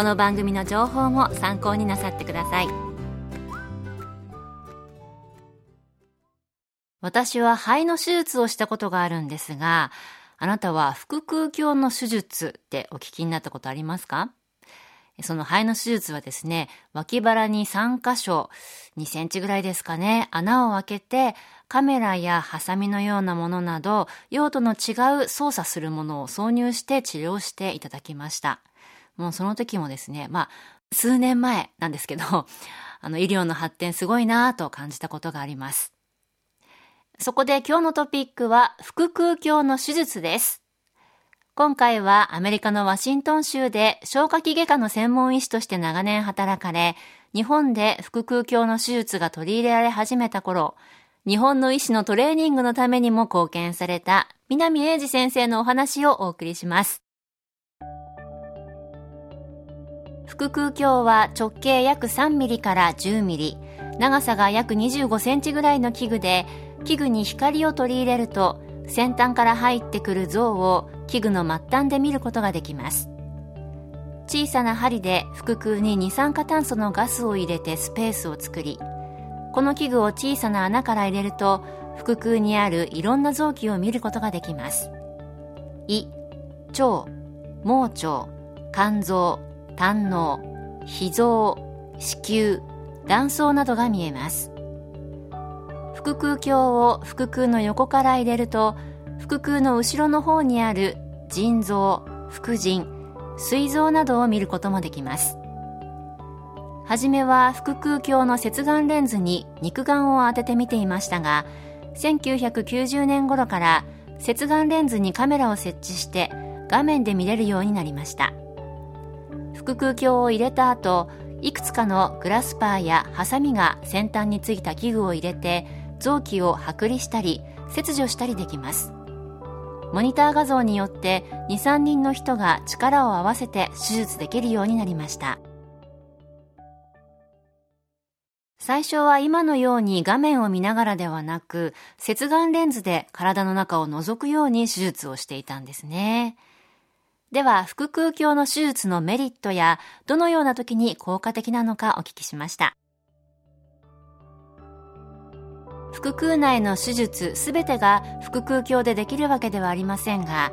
この番組の情報も参考になさってください私は肺の手術をしたことがあるんですがあなたは腹腔鏡の手術ってお聞きになったことありますか？その肺の手術はですね、脇腹に3箇所、2センチぐらいですかね、穴を開けて、カメラやハサミのようなものなど、用途の違う操作するものを挿入して治療していただきました。もうその時もですね、まあ、数年前なんですけど、あの、医療の発展すごいなぁと感じたことがあります。そこで今日のトピックは、腹腔鏡の手術です。今回はアメリカのワシントン州で消化器外科の専門医師として長年働かれ、日本で腹腔鏡の手術が取り入れられ始めた頃、日本の医師のトレーニングのためにも貢献された南英二先生のお話をお送りします。腹腔鏡は直径約3ミリから10ミリ、長さが約25センチぐらいの器具で、器具に光を取り入れると、先端から入ってくる像を器具の末端で見ることができます。小さな針で腹腔に二酸化炭素のガスを入れてスペースを作り、この器具を小さな穴から入れると腹腔にあるいろんな臓器を見ることができます胃腸盲腸肝臓胆の脾臓子宮卵巣などが見えます。腹腔鏡を腹腔の横から入れると腹腔の後ろの方にある腎臓副腎膵臓などを見ることもできます。はじめは腹腔鏡の接眼レンズに肉眼を当てて見ていましたが1990年頃から接眼レンズにカメラを設置して画面で見れるようになりました。腹腔鏡を入れた後いくつかのグラスパーやハサミが先端についた器具を入れて臓器を剥離したり切除したりできますモニター画像によって23人の人が力を合わせて手術できるようになりました最初は今のように画面を見ながらではなく、接眼レンズで体の中を覗くように手術をしていたんですね。では、腹腔鏡の手術のメリットや、どのような時に効果的なのかお聞きしました。腹腔内の手術すべてが腹腔鏡でできるわけではありませんが、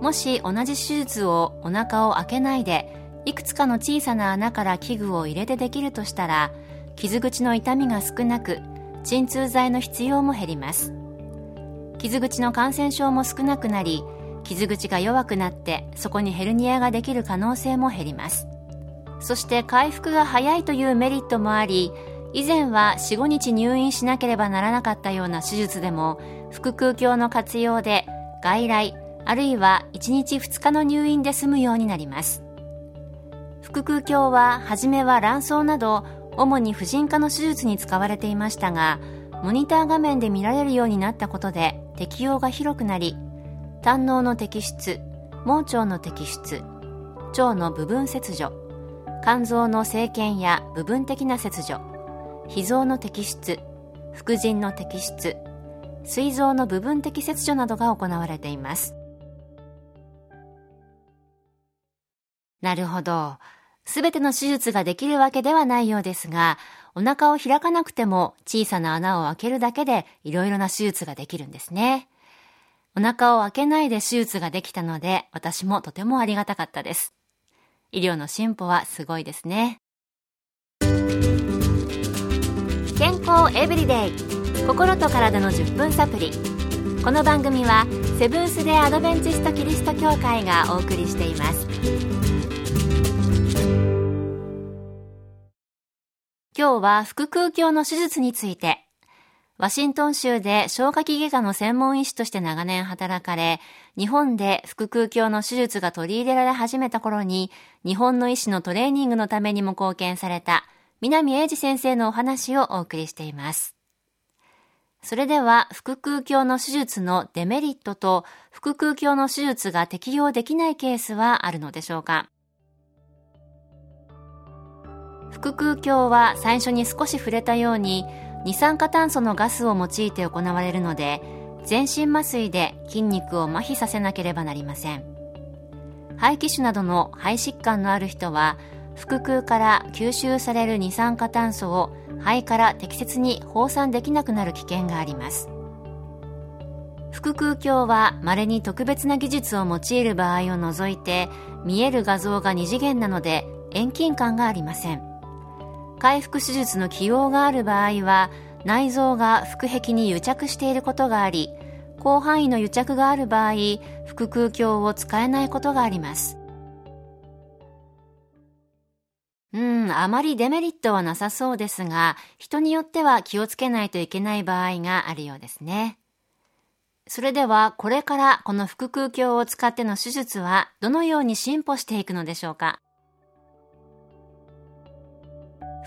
もし同じ手術をお腹を開けないで、いくつかの小さな穴から器具を入れてできるとしたら、傷口の痛みが少なく鎮痛剤の必要も減ります傷口の感染症も少なくなり傷口が弱くなってそこにヘルニアができる可能性も減ります。そして回復が早いというメリットもあり以前は45日入院しなければならなかったような手術でも腹腔鏡の活用で外来あるいは1日2日の入院で済むようになります。腹腔鏡は初めは卵巣など主に婦人科の手術に使われていましたがモニター画面で見られるようになったことで適用が広くなり胆のの摘出盲腸の摘出腸の部分切除肝臓の生検や部分的な切除脾臓の摘出副腎の摘出膵臓の部分的切除などが行われていますなるほどすべての手術ができるわけではないようですが、お腹を開かなくても小さな穴を開けるだけでいろいろな手術ができるんですね。お腹を開けないで手術ができたので、私もとてもありがたかったです。医療の進歩はすごいですね。健康エブリデイ心と体の10分サプリこの番組はセブンス・デ・アドベンチスト・キリスト教会がお送りしています今日は腹腔鏡の手術についてワシントン州で消化器外科の専門医師として長年働かれ、日本で腹腔鏡の手術が取り入れられ始めた頃に、日本の医師のトレーニングのためにも貢献された南英二先生のお話をお送りしています。それでは、腹腔鏡の手術のデメリットと、腹腔鏡の手術が適用できないケースはあるのでしょうか？腹腔鏡は最初に少し触れたように、二酸化炭素のガスを用いて行われるので全身麻酔で筋肉を麻痺させなければなりません。肺気腫などの肺疾患のある人は腹腔から吸収される二酸化炭素を肺から適切に放散できなくなる危険があります。腹腔鏡は稀に特別な技術を用いる場合を除いて見える画像が2次元なので遠近感がありません。回復手術の起用がある場合は内臓が腹壁に癒着していることがあり広範囲の癒着がある場合腹腔鏡を使えないことがあります。うんあまりデメリットはなさそうですが人によっては気をつけないといけない場合があるようですね。それではこれからこの腹腔鏡を使っての手術はどのように進歩していくのでしょうか？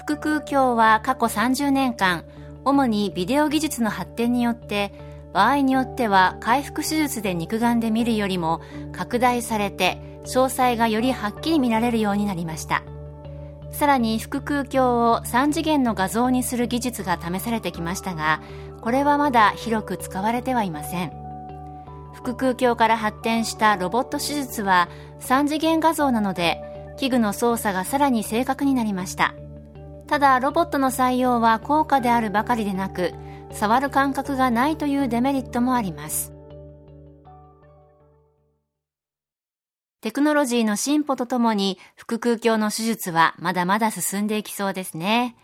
腹腔鏡は過去30年間、主にビデオ技術の発展によって、場合によっては回復手術で肉眼で見るよりも拡大されて詳細がよりはっきり見られるようになりました。さらに腹腔鏡を3次元の画像にする技術が試されてきましたがこれはまだ広く使われてはいません。腹腔鏡から発展したロボット手術は3次元画像なので器具の操作がさらに正確になりました。ただロボットの採用は高価であるばかりでなく触る感覚がないというデメリットもあります。テクノロジーの進歩とともに腹腔鏡の手術はまだまだ進んでいきそうですね。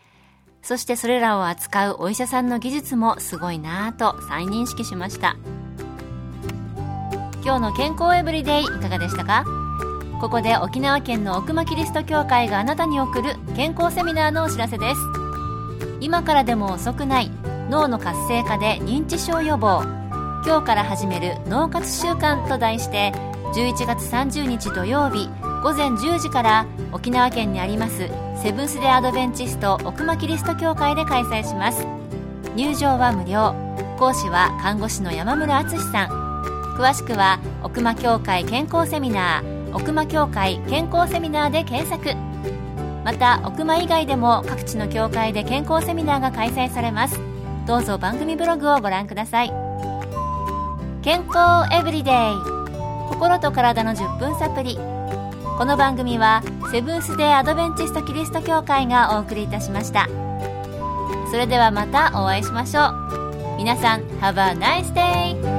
そしてそれらを扱うお医者さんの技術もすごいなぁと再認識しました。今日の健康エブリデイいかがでしたか？ここで沖縄県の奥間キリスト教会があなたに送る健康セミナーのお知らせです。今からでも遅くない脳の活性化で認知症予防。今日から始める脳活習慣と題して11月30日土曜日午前10時から沖縄県にありますセブンス・デ・アドベンチスト奥間キリスト教会で開催します。入場は無料。講師は看護師の山村敦さん。詳しくは奥間教会健康セミナー。奥間協会健康セミナーで検索。また奥間以外でも各地の協会で健康セミナーが開催されます。どうぞ番組ブログをご覧ください。健康エブリデイ。心と体の10分サプリこの番組はセブンス・デー・アドベンチスト・キリスト教会がお送りいたしました。それではまたお会いしましょう。皆さん Have a nice day!